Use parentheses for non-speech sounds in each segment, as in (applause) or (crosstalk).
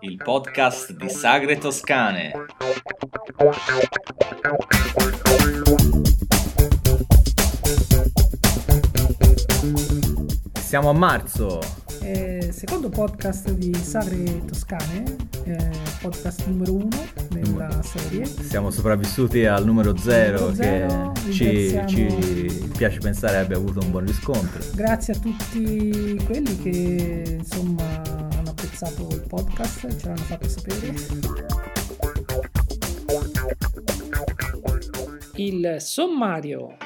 Il podcast di Sagre Toscane. Siamo a marzo. Eh, secondo podcast di Sagre Toscane, eh, podcast numero uno nella serie. Siamo sopravvissuti al numero zero, Numero zero, che ci, ci piace pensare abbia avuto un buon riscontro. Grazie a tutti quelli che insomma apprezzato il podcast ce l'hanno fatto sapere. Il sommario.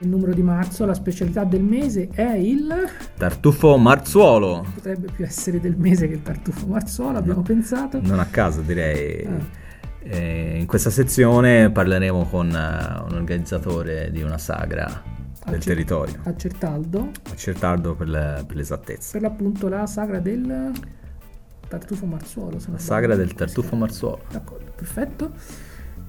Il numero di marzo, la specialità del mese è il Tartufo Marzuolo. potrebbe più essere del mese che il tartufo marzuolo, abbiamo No. pensato. Non a caso direi. Ah. Eh, in questa sezione parleremo con eh, un organizzatore di una sagra del Cer- territorio, A Certaldo, a Certardo per, le- per l'esattezza. per l'appunto la sagra del tartufo marzuolo. La sagra del tartufo marzuolo. D'accordo, perfetto.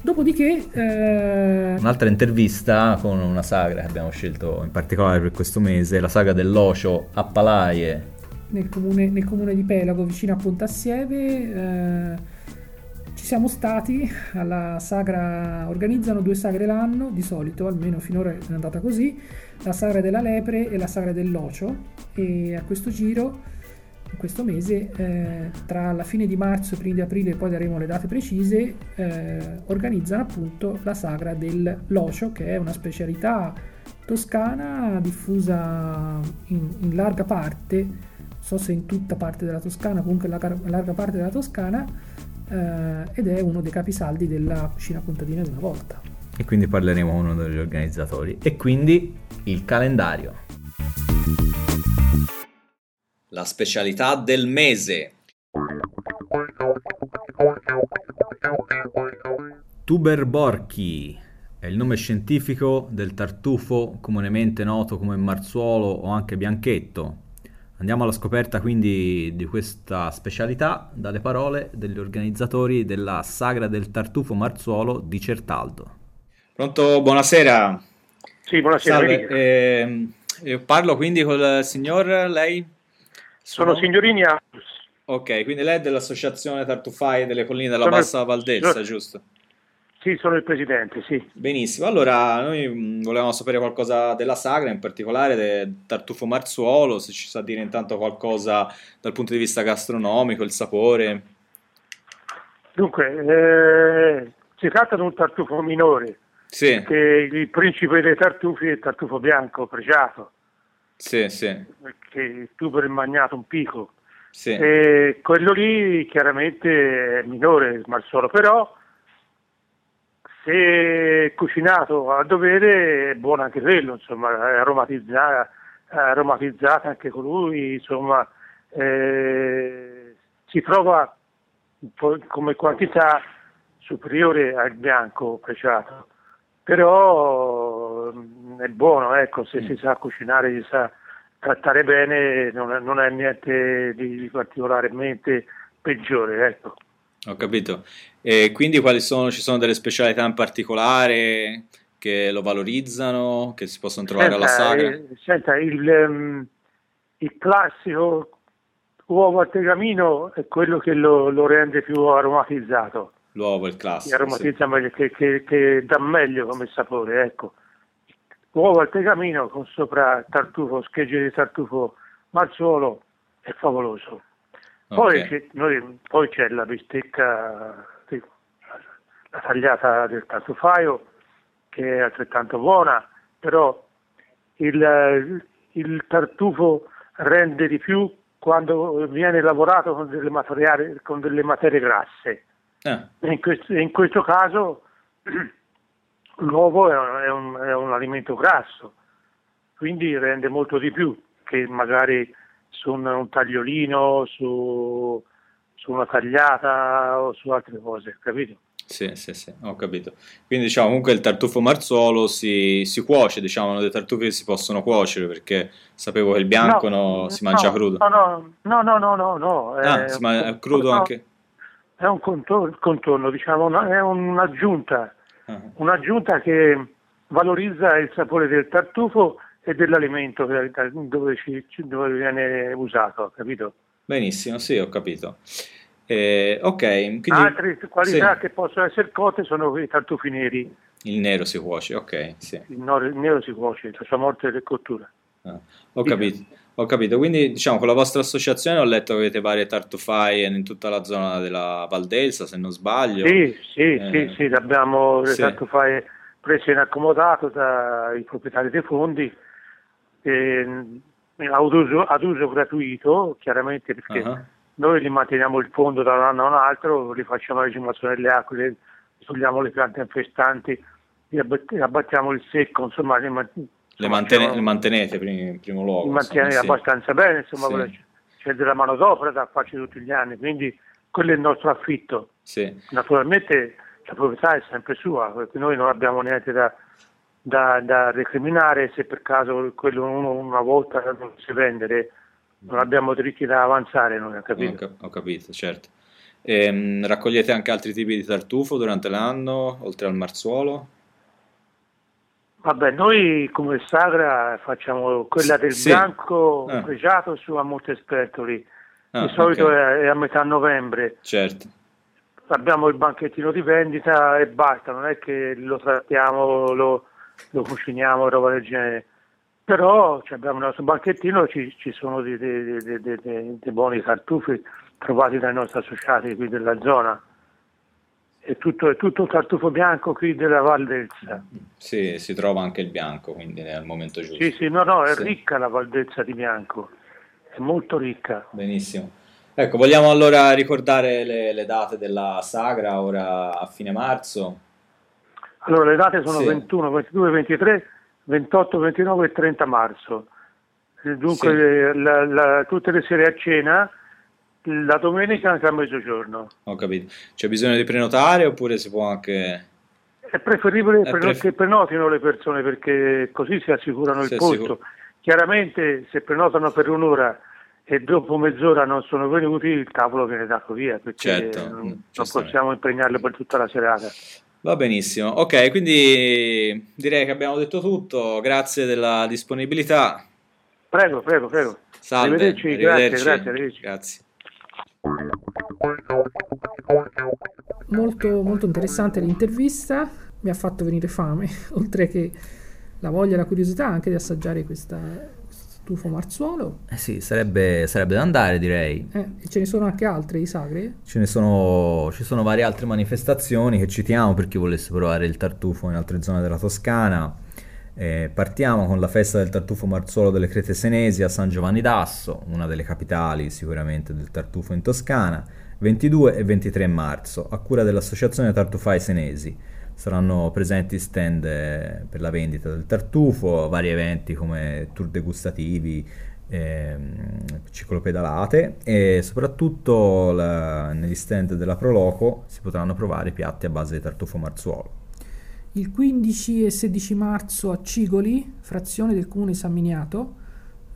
Dopodiché, eh, Un'altra intervista con una sagra che abbiamo scelto in particolare per questo mese, la sagra dell'Ocio a Palaie. nel, comune, nel comune di Pelago, vicino a Pontassieve, eh, ci siamo stati alla sagra, organizzano due sagre l'anno, di solito, almeno finora è andata così, la sagra della lepre e la sagra dell'ocio e a questo giro, in questo mese, eh, tra la fine di marzo e primi di aprile, poi daremo le date precise, eh, organizzano appunto la sagra dell'ocio, che è una specialità toscana diffusa in, in larga parte, non so se in tutta parte della Toscana, comunque in larga parte della Toscana, eh, ed è uno dei capisaldi della cucina contadina di una volta. E quindi parleremo con uno degli organizzatori. E quindi il calendario. La specialità del mese. Tuber borchi è il nome scientifico del tartufo comunemente noto come marzuolo o anche bianchetto. Andiamo alla scoperta quindi di questa specialità dalle parole degli organizzatori della sagra del tartufo marzuolo di Certaldo. Pronto, buonasera. Sì, buonasera. Salve, ehm, io parlo quindi col signor, lei? Sono signorini Atus. Ok, quindi lei è dell'associazione Tartufai delle colline della Sono- Bassa Valdelsa, sono- giusto? Sì, sono il presidente, sì. Benissimo, allora noi mh, volevamo sapere qualcosa della sagra, in particolare del tartufo marzuolo, se ci sa dire intanto qualcosa dal punto di vista gastronomico, il sapore. Dunque, eh, si tratta di un tartufo minore, Sì, che il principe dei tartufi è il tartufo bianco pregiato, sì, sì, che il tuber è magnato un pico. sì. E quello lì chiaramente è minore, il marzuolo, però se cucinato a dovere è buono anche quello, insomma, è aromatizzato, aromatizzato anche colui, insomma, eh, si trova come quantità superiore al bianco preciato, però mm, è buono, ecco, se Mm. si sa cucinare, si sa trattare bene, non è, non è niente di, di particolarmente peggiore, ecco. Ho capito. E quindi quali sono, ci sono delle specialità in particolare che lo valorizzano, che si possono trovare alla sagra? eh, senta, il, ehm, il classico uovo al tegamino è quello che lo, lo rende più aromatizzato, L'uovo, il che classico. sì. aromatizza meglio, che, che- che dà meglio come sapore, ecco. Uovo al tegamino con sopra tartufo, schegge di tartufo marzuolo è favoloso. Poi, Ok. c'è, noi- poi c'è la bistecca, sì, la tagliata del tartufaio, che è altrettanto buona, però il, il tartufo rende di più quando viene lavorato con delle, materiali- con delle materie grasse. Ah, In questo, in questo caso (clears throat) l'uovo è è un- è un alimento grasso, quindi rende molto di più che magari su un, un tagliolino, su, su una tagliata o su altre cose, capito? Sì, sì, sì, ho capito. Quindi diciamo comunque il tartufo marzuolo si, si cuoce, diciamo, uno dei tartufi che si possono cuocere perché sapevo che il bianco no, si mangia no, crudo. No, no, no, no, no, no, no, Ah, è si mangia crudo no, anche? È un contorno, contorno, diciamo, è un'aggiunta, Ah, un'aggiunta che valorizza il sapore del tartufo e dell'alimento dove, ci, dove viene usato, capito? Benissimo, sì, ho capito. Eh, ok, quindi, Altre qualità sì. che possono essere cotte sono i tartufi neri. Il nero si cuoce, ok. Sì. Il, nero, il nero si cuoce, la sua morte e cottura. Ah, ho capito. Ho capito, quindi diciamo con la vostra associazione ho letto che avete varie tartufai in tutta la zona della Valdelsa, se non sbaglio. Sì, sì, eh, sì, sì, abbiamo le sì. tartufai prese in accomodato dai proprietari dei fondi ad, uso, ad, uso, gratuito, chiaramente perché uh-huh. noi li manteniamo il fondo da un anno a un altro, li facciamo la regimazione delle acque, togliamo le piante infestanti, abbattiamo il secco, insomma le, mantene- le mantenete in primo luogo. Le mantenete abbastanza bene, insomma, sì. c'è della manodopera da farci tutti gli anni, quindi quello è il nostro affitto. Sì. Naturalmente la proprietà è sempre sua, perché noi non abbiamo niente da, da, da recriminare se per caso quello uno una volta non si vendere, non abbiamo diritti da avanzare, non ho capito. Ho, ho capito, certo. Ehm, raccogliete anche altri tipi di tartufo durante l'anno, oltre al marzuolo? Vabbè, noi come Sagra facciamo quella del sì. bianco ah. pregiato su a Montespertoli. Ah, di solito okay. è, a metà novembre. Certo. Abbiamo il banchettino di vendita e basta, non è che lo trattiamo, lo, lo cuciniamo, roba del genere. Però cioè, abbiamo il nostro banchettino, ci, ci sono dei, dei, dei, dei buoni tartufi trovati dai nostri associati qui della zona è tutto, è tutto tartufo bianco qui della Valdelsa. Sì, si trova anche il bianco, quindi è al momento giusto. Sì, sì, no, no, è sì. ricca la Valdelsa di bianco, è molto ricca. Benissimo. Ecco, vogliamo allora ricordare le, le date della sagra ora a fine marzo? Allora, le date sono sì. 21, 22, 23, 28, 29 e 30 marzo. Dunque, sì. la, la, tutte le sere a cena la domenica anche a mezzogiorno. Ho capito. C'è bisogno di prenotare oppure si può anche... È preferibile è pref... che prenotino le persone perché così si assicurano si il posto. Assicur... Chiaramente se prenotano per un'ora e dopo mezz'ora non sono venuti il tavolo viene dato via perché certo, non, non possiamo impegnarlo per tutta la serata. Va benissimo, ok, quindi direi che abbiamo detto tutto, grazie della disponibilità. Prego, prego, prego. Salve, arrivederci, arrivederci. grazie, grazie, arrivederci. grazie. Molto, molto interessante l'intervista, mi ha fatto venire fame, (laughs) oltre che la voglia e la curiosità anche di assaggiare questa, stufo marzuolo. Eh sì, sarebbe, sarebbe da andare direi. Eh, e ce ne sono anche altre di sagre? Ce ne sono, ci sono varie altre manifestazioni che citiamo per chi volesse provare il tartufo in altre zone della Toscana eh, partiamo con la festa del tartufo marzuolo delle Crete Senesi a San Giovanni d'Asso, una delle capitali sicuramente del tartufo in Toscana, 22 e 23 marzo, a cura dell'Associazione Tartufai Senesi. Saranno presenti stand eh, per la vendita del tartufo, vari eventi come tour degustativi, eh, ciclopedalate e soprattutto la, negli stand della Proloco si potranno provare piatti a base di tartufo marzuolo. Il 15 e 16 marzo a Cigoli, frazione del comune San Miniato,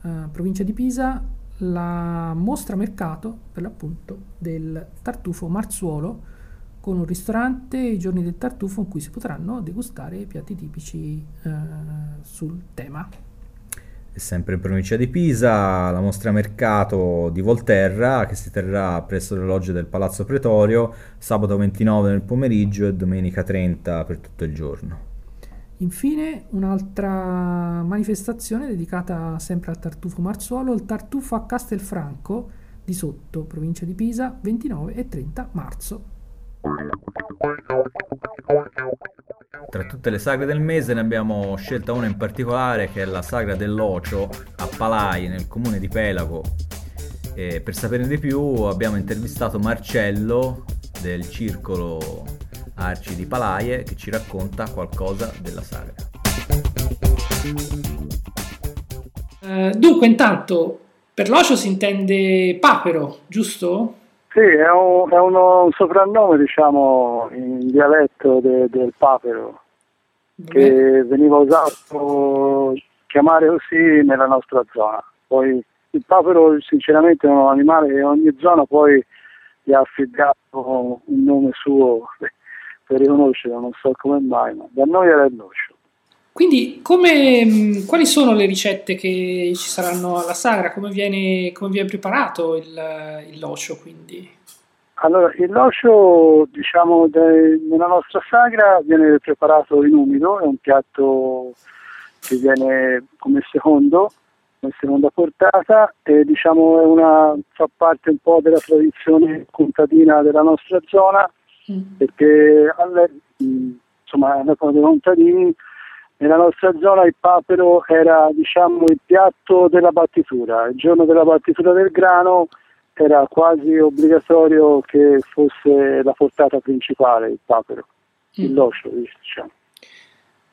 eh, provincia di Pisa, la mostra mercato per l'appunto del tartufo Marzuolo con un ristorante i giorni del tartufo in cui si potranno degustare i piatti tipici eh, sul tema è sempre in provincia di Pisa, la mostra mercato di Volterra che si terrà presso le logge del Palazzo Pretorio sabato 29 nel pomeriggio e domenica 30 per tutto il giorno. Infine un'altra manifestazione dedicata sempre al tartufo marzuolo, il tartufo a Castelfranco di Sotto, provincia di Pisa, 29 e 30 marzo. Tra tutte le sagre del mese ne abbiamo scelta una in particolare che è la sagra dell'Ocio a Palai nel comune di Pelago. E per saperne di più abbiamo intervistato Marcello del circolo Arci di Palaie che ci racconta qualcosa della sagra. Uh, dunque, intanto per l'Ocio si intende papero, giusto? Sì, è, un, è uno, un soprannome, diciamo, in dialetto de, del papero, che veniva usato chiamare così nella nostra zona. Poi il papero sinceramente è un animale che ogni zona poi gli ha affidato un nome suo (laughs) per riconoscerlo, non so come mai, ma da noi era il nocio. Quindi, come, quali sono le ricette che ci saranno alla sagra? Come viene, come viene preparato il, il loscio? Quindi? Allora, il loscio, diciamo, de, nella nostra sagra viene preparato in umido, è un piatto che viene come secondo, come seconda portata e diciamo una, fa parte un po' della tradizione contadina della nostra zona, mm. perché alle, insomma, all'epoca dei contadini nella nostra zona il papero era diciamo, il piatto della battitura. Il giorno della battitura del grano era quasi obbligatorio che fosse la portata principale il papero, mm. il loscio, diciamo.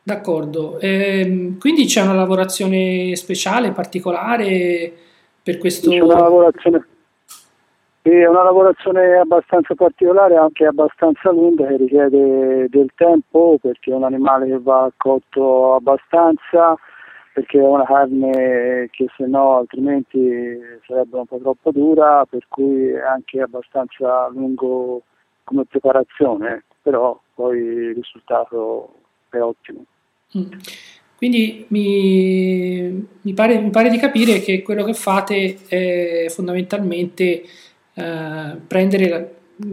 D'accordo, ehm, quindi c'è una lavorazione speciale, particolare per questo? C'è una lavorazione è una lavorazione abbastanza particolare, anche abbastanza lunga, che richiede del tempo perché è un animale che va cotto abbastanza, perché è una carne che se no altrimenti sarebbe un po' troppo dura, per cui è anche abbastanza lungo come preparazione, però poi il risultato è ottimo. Mm. Quindi mi, mi, pare, mi, pare, di capire che quello che fate è fondamentalmente eh, prendere la,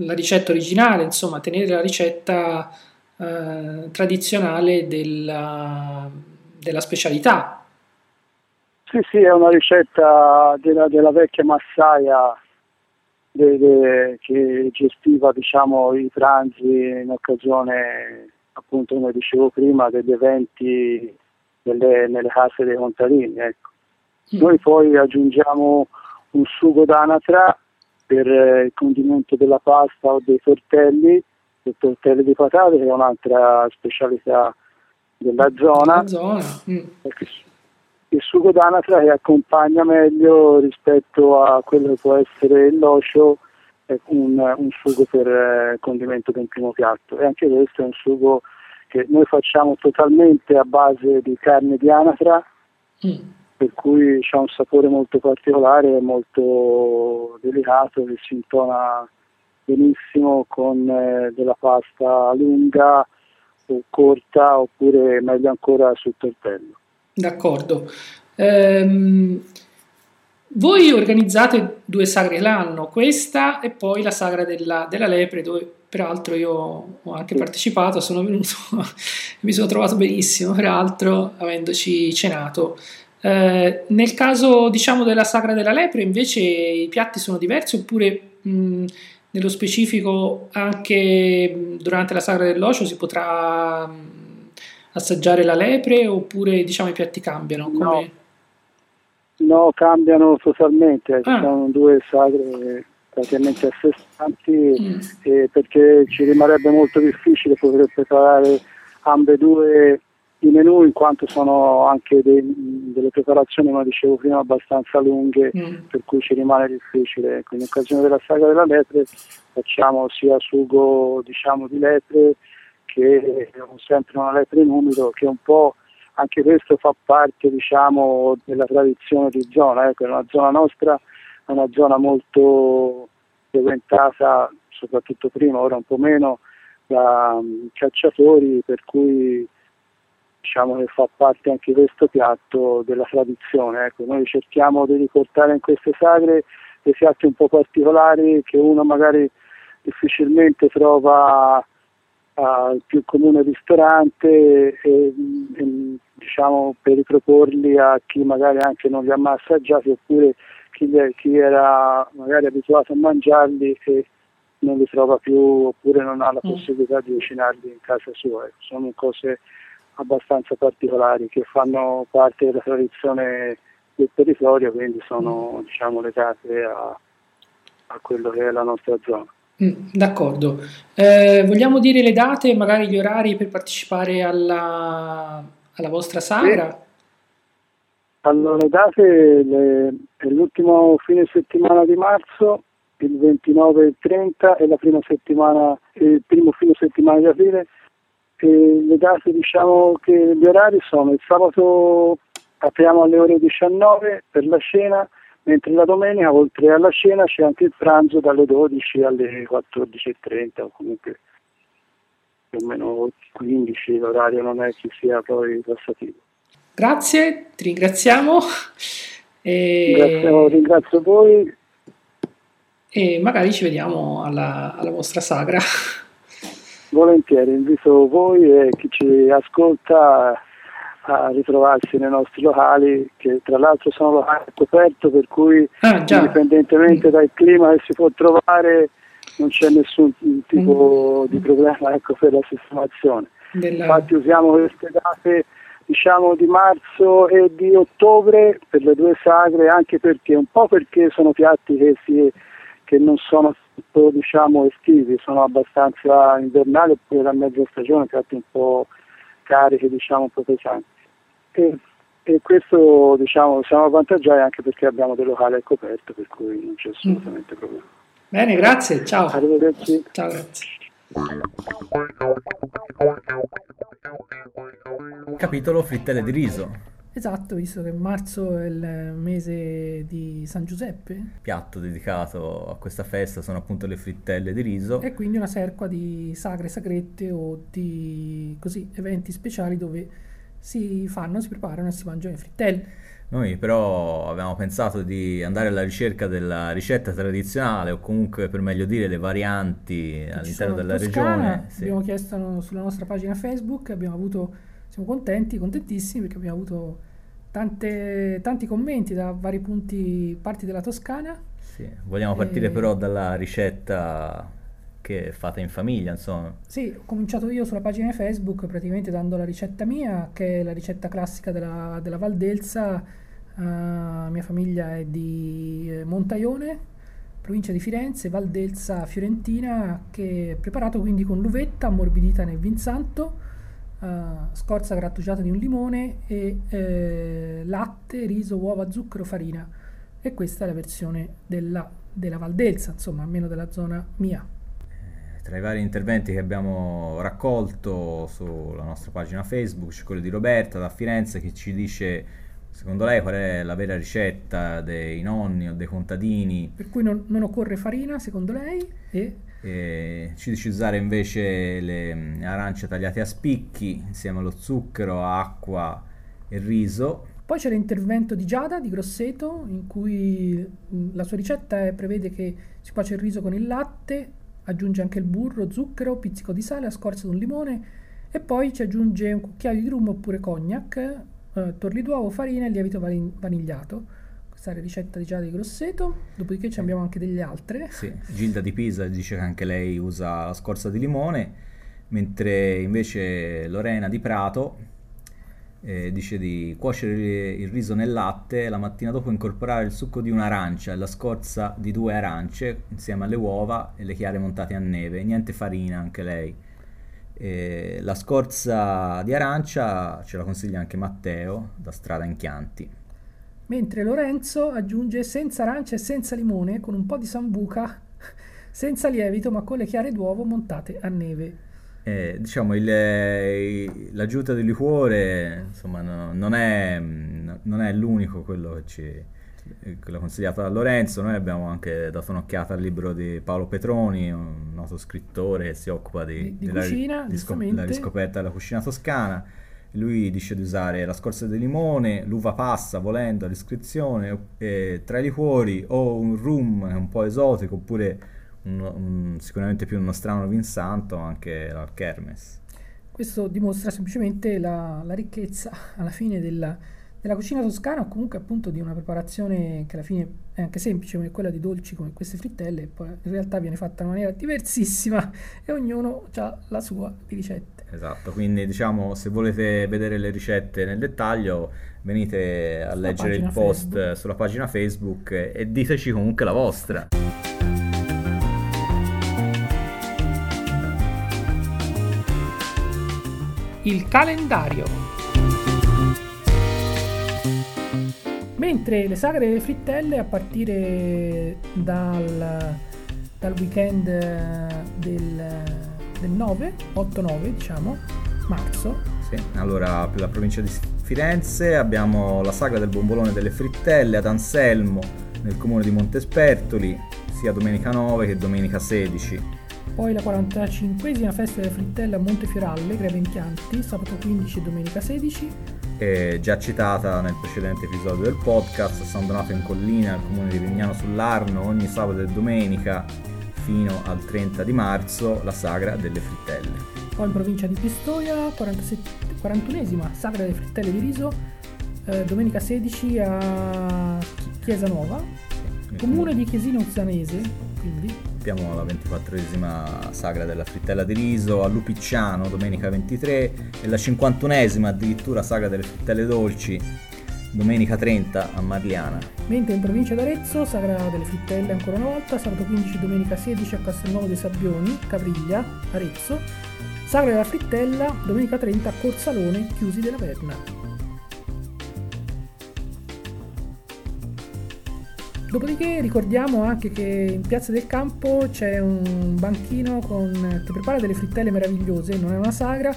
la, ricetta originale, insomma, tenere la ricetta eh, tradizionale della, della, specialità. Sì, sì, è una ricetta della, della vecchia massaia de, de, che gestiva diciamo, i pranzi in occasione, appunto, come dicevo prima, degli eventi nelle, nelle case dei contadini. Ecco. Mm. Noi poi aggiungiamo un sugo d'anatra per eh, il condimento della pasta o dei tortelli, il tortelli di patate che è un'altra specialità della zona. zona. Mm. Il sugo d'anatra che accompagna meglio rispetto a quello che può essere il loscio un, un, sugo per eh, condimento del primo piatto e anche questo è un sugo che noi facciamo totalmente a base di carne di anatra mm per cui ha un sapore molto particolare, molto delicato che si intona benissimo con eh, della pasta lunga o corta oppure meglio ancora sul tortello. D'accordo. Ehm, voi organizzate due sagre l'anno, questa e poi la sagra della, della lepre, dove peraltro io ho anche sì. partecipato, sono venuto, (laughs) mi sono trovato benissimo, peraltro avendoci cenato. Eh, nel caso diciamo della sagra della lepre invece i piatti sono diversi oppure mh, nello specifico anche durante la sagra dell'ocio si potrà mh, assaggiare la lepre oppure diciamo i piatti cambiano? Come... No. no, cambiano totalmente, ah. ci sono due sagre praticamente a sé stanti mm. eh, perché ci rimarrebbe molto difficile poter preparare ambedue i menù in quanto sono anche dei, delle preparazioni, come dicevo prima, abbastanza lunghe, mm. per cui ci rimane difficile. Quindi in occasione della saga della lepre facciamo sia sugo diciamo, di lepre che sempre una lepre in umido, che un po' anche questo fa parte diciamo, della tradizione di zona. Ecco, una zona nostra è una zona molto frequentata, soprattutto prima, ora un po' meno, da um, cacciatori, per cui diciamo che fa parte anche questo piatto della tradizione. Ecco, noi cerchiamo di riportare in queste sagre dei piatti un po' particolari che uno magari difficilmente trova al più comune ristorante e, e, diciamo per riproporli a chi magari anche non li ha mai assaggiati oppure chi, chi era magari abituato a mangiarli e non li trova più oppure non ha la mm. possibilità di cucinarli in casa sua. Ecco, sono cose abbastanza particolari che fanno parte della tradizione del territorio, quindi sono diciamo, legate a, a quello che è la nostra zona. Mm, d'accordo. Eh, vogliamo dire le date magari gli orari per partecipare alla, alla vostra sagra? Sì. Allora, le date le, è l'ultimo fine settimana di marzo, il 29 e il 30 e la prima settimana, il primo fine settimana di aprile le date diciamo che gli orari sono il sabato apriamo alle ore 19 per la cena, mentre la domenica oltre alla cena c'è anche il pranzo dalle 12 alle 14.30 o comunque più o meno 15, l'orario non è che sia poi tassativo. Grazie, ti ringraziamo. E... Ringrazio, ringrazio voi. E magari ci vediamo alla, alla vostra sagra. Volentieri, invito voi e chi ci ascolta a ritrovarsi nei nostri locali, che tra l'altro sono locali coperti, per cui ah, indipendentemente dal clima che si può trovare non c'è nessun tipo mm. di problema ecco, per la sistemazione. Della... Infatti usiamo queste date diciamo di marzo e di ottobre per le due sagre anche perché un po' perché sono piatti che, si, che non sono diciamo estivi, sono abbastanza invernali oppure la mezza stagione, piatti un po' cariche, diciamo un po' pesanti. E, e questo diciamo siamo avvantaggiati anche perché abbiamo dei locali al coperto, per cui non c'è assolutamente mm. problema. Bene, grazie, ciao. Arrivederci. Ciao, grazie. Capitolo frittelle di riso. Esatto, visto che marzo è il mese di San Giuseppe. Piatto dedicato a questa festa sono appunto le frittelle di riso. E quindi una serqua di sagre, sagrette o di così, eventi speciali dove si fanno, si preparano e si mangiano le frittelle. Noi però avevamo pensato di andare alla ricerca della ricetta tradizionale o comunque per meglio dire le varianti all'interno della Toscana, regione. Sì. Abbiamo chiesto sulla nostra pagina Facebook, abbiamo avuto, siamo contenti, contentissimi perché abbiamo avuto tante, tanti commenti da vari punti, parti della Toscana. Sì. Vogliamo partire e... però dalla ricetta che fate in famiglia, insomma. Sì, ho cominciato io sulla pagina Facebook praticamente dando la ricetta mia, che è la ricetta classica della, della Valdelsa. Uh, mia famiglia è di eh, Montaione, provincia di Firenze, Valdelsa Fiorentina, che è preparato quindi con l'uvetta ammorbidita nel vinsanto, uh, scorza grattugiata di un limone e eh, latte, riso, uova, zucchero, farina. E questa è la versione della, della Valdelsa, insomma, almeno della zona mia tra i vari interventi che abbiamo raccolto sulla nostra pagina Facebook c'è quello di Roberta da Firenze che ci dice secondo lei qual è la vera ricetta dei nonni o dei contadini. Per cui non, non occorre farina secondo lei e... e dice usare invece le mm, arance tagliate a spicchi insieme allo zucchero, acqua e riso. Poi c'è l'intervento di Giada di Grosseto in cui mm, la sua ricetta prevede che si cuoce il riso con il latte, aggiunge anche il burro, zucchero, pizzico di sale, a scorza di un limone e poi ci aggiunge un cucchiaio di rum oppure cognac, eh, torli d'uovo, farina e lievito vanigliato. Questa ricetta di Giada di Grosseto, dopodiché ci abbiamo anche delle altre. Sì, (laughs) Gilda di Pisa dice che anche lei usa la scorza di limone, mentre invece Lorena di Prato eh, dice di cuocere il riso nel latte e la mattina dopo incorporare il succo di un'arancia e la scorza di due arance insieme alle uova e le chiare montate a neve, niente farina anche lei. E la scorza di arancia ce la consiglia anche Matteo da Strada in Chianti. Mentre Lorenzo aggiunge senza arancia e senza limone con un po' di sambuca, (laughs) senza lievito ma con le chiare d'uovo montate a neve. Eh, diciamo il, il, l'aggiunta di liquore insomma no, non, è, non, è, l'unico quello che ci quello consigliato da Lorenzo. Noi abbiamo anche dato un'occhiata al libro di Paolo Petroni un noto scrittore che si occupa di, di, di della, cucina, della riscoperta della cucina toscana lui dice di usare la scorza di limone, l'uva passa volendo a descrizione, eh, tra i liquori o un rum un po' esotico oppure un, un, sicuramente più uno strano Vinsanto anche al Kermes. Questo dimostra semplicemente la, la ricchezza alla fine della, della, cucina toscana o comunque appunto di una preparazione che alla fine è anche semplice come quella di dolci come queste frittelle poi in realtà viene fatta in maniera diversissima (laughs) e ognuno ha la sua di ricette. Esatto, quindi diciamo se volete vedere le ricette nel dettaglio venite a sulla leggere il post Facebook. sulla pagina Facebook e diteci comunque la vostra. il calendario. Mentre le sagre delle frittelle a partire dal, dal weekend del, del 9, 8-9 diciamo, marzo. Sì, allora per la provincia di Firenze abbiamo la sagra del bombolone delle frittelle ad Anselmo nel comune di Montespertoli sia domenica 9 che domenica 16 Poi la 45esima festa delle frittelle a Montefioralle, Greve Impianti, sabato 15 e domenica 16. E già citata nel precedente episodio del podcast, San Donato in Collina, al comune di Vignano sull'Arno, ogni sabato e domenica fino al 30 di marzo la sagra delle frittelle. Poi in provincia di Pistoia, 47, 41esima sagra delle frittelle di riso, eh, domenica 16 a Chiesa Nuova, comune di Chiesino Uzzanese, quindi abbiamo la 24esima sagra della frittella di riso a Lupicciano domenica 23 e la 51esima addirittura sagra delle frittelle dolci domenica 30 a Marliana. Mentre in provincia d'Arezzo, sagra delle frittelle ancora una volta, sabato 15 domenica 16 a Castelnuovo dei Sabbioni, Cavriglia, Arezzo, sagra della frittella domenica 30 a Corsalone, chiusi della Verna. Dopodiché ricordiamo anche che in Piazza del Campo c'è un banchino con, che prepara delle frittelle meravigliose, non è una sagra,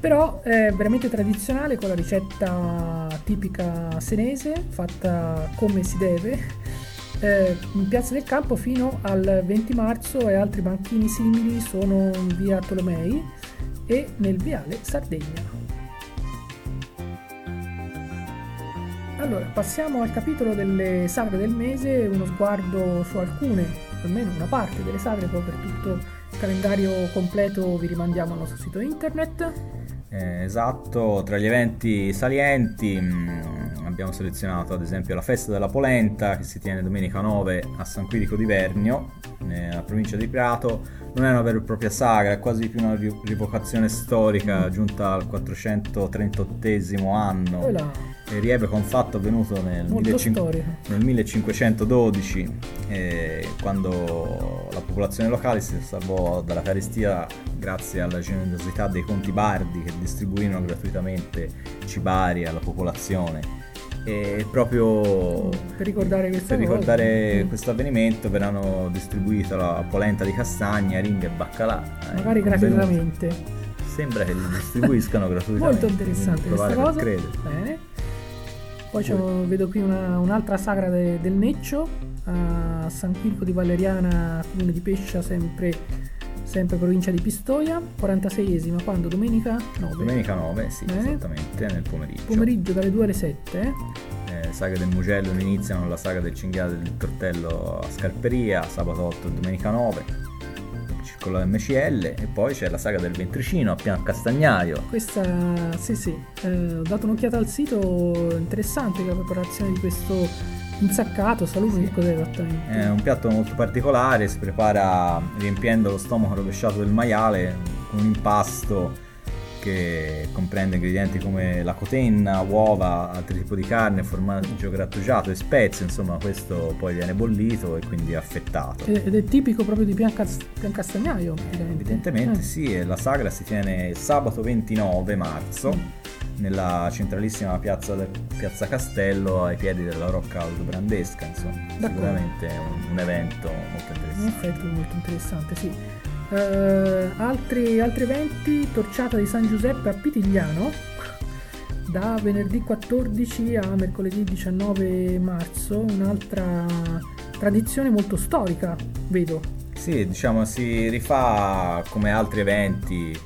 però è veramente tradizionale con la ricetta tipica senese fatta come si deve. Eh, in Piazza del Campo fino al 20 marzo e altri banchini simili sono in via Tolomei e nel viale Sardegna. Allora, passiamo al capitolo delle sagre del mese, uno sguardo su alcune, almeno una parte delle sagre, poi per tutto il calendario completo vi rimandiamo al nostro sito internet. Eh, esatto, tra gli eventi salienti mh, mm, abbiamo selezionato ad esempio la festa della polenta che si tiene domenica 9 a San Quirico di Vernio, nella provincia di Prato. Non è una vera e propria sagra, è quasi più una rivocazione storica giunta al 438 anno. Quella Riebe con fatto avvenuto nel, 15... nel 1512 eh, quando la popolazione locale si salvò dalla carestia grazie alla generosità dei conti bardi che distribuirono gratuitamente cibari alla popolazione e proprio per ricordare, per ricordare questo avvenimento verranno distribuite la polenta di castagna, ring e baccalà. Magari gratuitamente. Sembra che li distribuiscano (laughs) gratuitamente molto interessante questa cosa. bene. Poi vedo qui una, un'altra sagra de, del Neccio a San Quirco di Valeriana, comune di Pescia, sempre, sempre provincia di Pistoia, 46esima, quando? Domenica 9? Domenica 9, sì, eh? esattamente, nel pomeriggio. Pomeriggio dalle 2 alle 7. Eh? Saga del Mugello iniziano la saga del cinghiale del tortello a Scarperia, sabato 8 e domenica 9 con la MCL e poi c'è la saga del ventricino a Piano Castagnaio. Questa, sì sì, eh, ho dato un'occhiata al sito, interessante la preparazione di questo insaccato, saluto che cos'è esattamente? È un piatto molto particolare, si prepara riempiendo lo stomaco rovesciato del maiale con un impasto che comprende ingredienti come la cotenna, uova, altri tipi di carne, formaggio grattugiato e spezie, insomma questo poi viene bollito e quindi affettato. Ed è tipico proprio di Piancastagnaio? Evidentemente eh. sì, e la sagra si tiene sabato 29 marzo. Mm. Nella centralissima piazza, piazza, Castello ai piedi della Rocca Aldobrandesca, insomma, D'accordo. sicuramente è un, un evento molto interessante. In effetti molto interessante, sì. Uh, altri, altri eventi, torciata di San Giuseppe a Pitigliano da venerdì 14 a mercoledì 19 marzo, un'altra tradizione molto storica, vedo. Sì, diciamo si rifà come altri eventi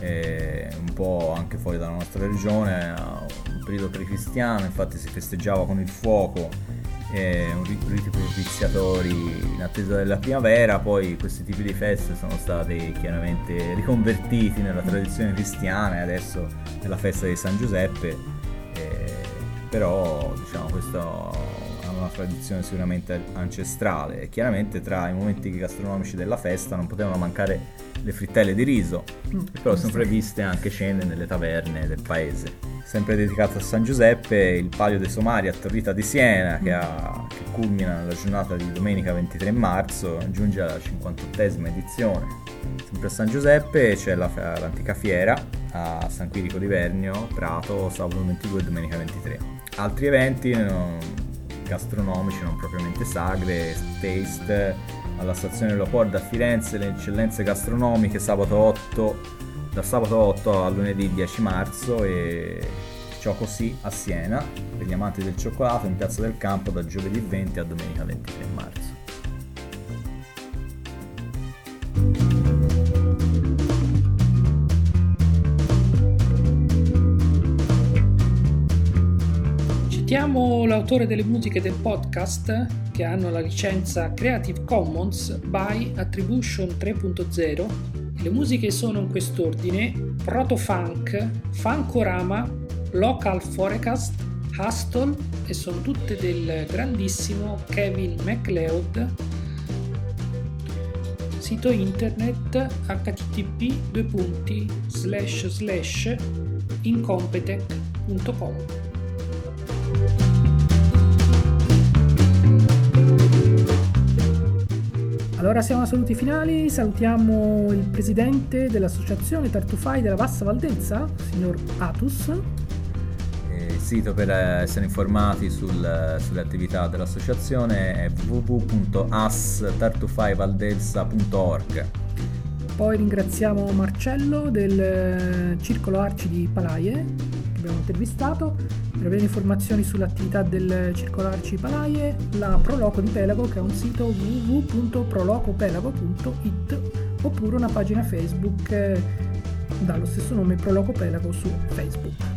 eh, un po' anche fuori dalla nostra regione, un periodo pre-cristiano, infatti si festeggiava con il fuoco eh, un riti propiziatori in attesa della primavera, poi questi tipi di feste sono stati chiaramente riconvertiti nella tradizione cristiana e adesso nella festa di San Giuseppe, eh, però diciamo questo una tradizione sicuramente ancestrale e chiaramente tra i momenti gastronomici della festa non potevano mancare le frittelle di riso, mm, però sono previste anche cene nelle taverne del paese sempre dedicato a San Giuseppe, il Palio dei Somari a Torrita di Siena, che, ha, che culmina nella giornata di domenica 23 marzo, giunge alla 58esima edizione. Sempre a San Giuseppe c'è la, l'antica fiera a San Quirico di Vernio, Prato, sabato 22 e domenica 23. Altri eventi no, gastronomici, non propriamente sagre, taste, alla stazione Leopoldo a Firenze, le eccellenze gastronomiche, sabato 8 dal sabato 8 al lunedì 10 marzo e ciò così a Siena per gli amanti del cioccolato in Piazza del Campo da giovedì 20 a domenica 23 marzo. Citiamo l'autore delle musiche del podcast che hanno la licenza Creative Commons by Attribution 3.0. Le musiche sono in quest'ordine: Protofunk, Funkorama, Local Forecast, Hustle e sono tutte del grandissimo Kevin MacLeod. Sito internet http incompetech.com Allora siamo a saluti finali, salutiamo il presidente dell'associazione Tartufai della Bassa Valdelsa, signor Atus. Il sito per essere informati sul, sulle attività dell'associazione è www.astartufaivaldelsa.org. Poi ringraziamo Marcello del Circolo Arci di Palaie abbiamo intervistato per avere informazioni sull'attività del Circolo Arci Palaie, la Proloco di Pelago che è un sito www.prolocopelago.it oppure una pagina Facebook eh, dallo stesso nome Proloco Pelago su Facebook.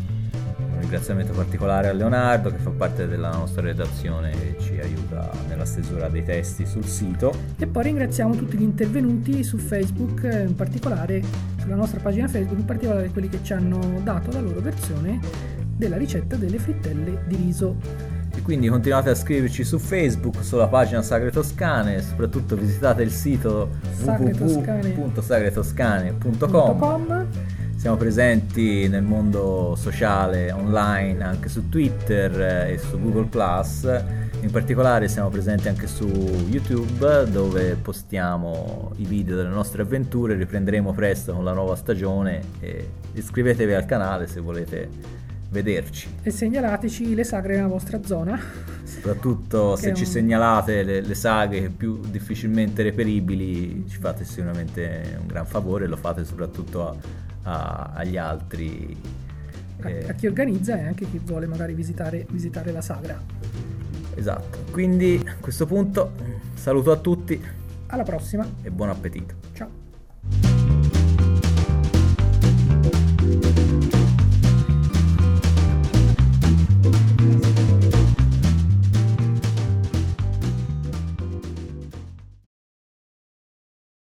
Ringraziamento particolare a Leonardo che fa parte della nostra redazione e ci aiuta nella stesura dei testi sul sito. E poi ringraziamo tutti gli intervenuti su Facebook, in particolare sulla nostra pagina Facebook, in particolare quelli che ci hanno dato la loro versione della ricetta delle frittelle di riso. E quindi continuate a scriverci su Facebook, sulla pagina Sagre Toscane, soprattutto visitate il sito www.sagretoscane.com. Siamo presenti nel mondo sociale online anche su Twitter e su Google In particolare siamo presenti anche su YouTube dove postiamo i video delle nostre avventure. Riprenderemo presto con la nuova stagione e iscrivetevi al canale se volete vederci. E segnalateci le sagre nella vostra zona. Soprattutto se ci un... segnalate le, le, sagre più difficilmente reperibili, ci fate sicuramente un gran favore, lo fate soprattutto a, a, agli altri. A, eh... a, chi organizza e anche chi vuole magari visitare, visitare la sagra. Esatto, quindi a questo punto saluto a tutti. Alla prossima. E buon appetito.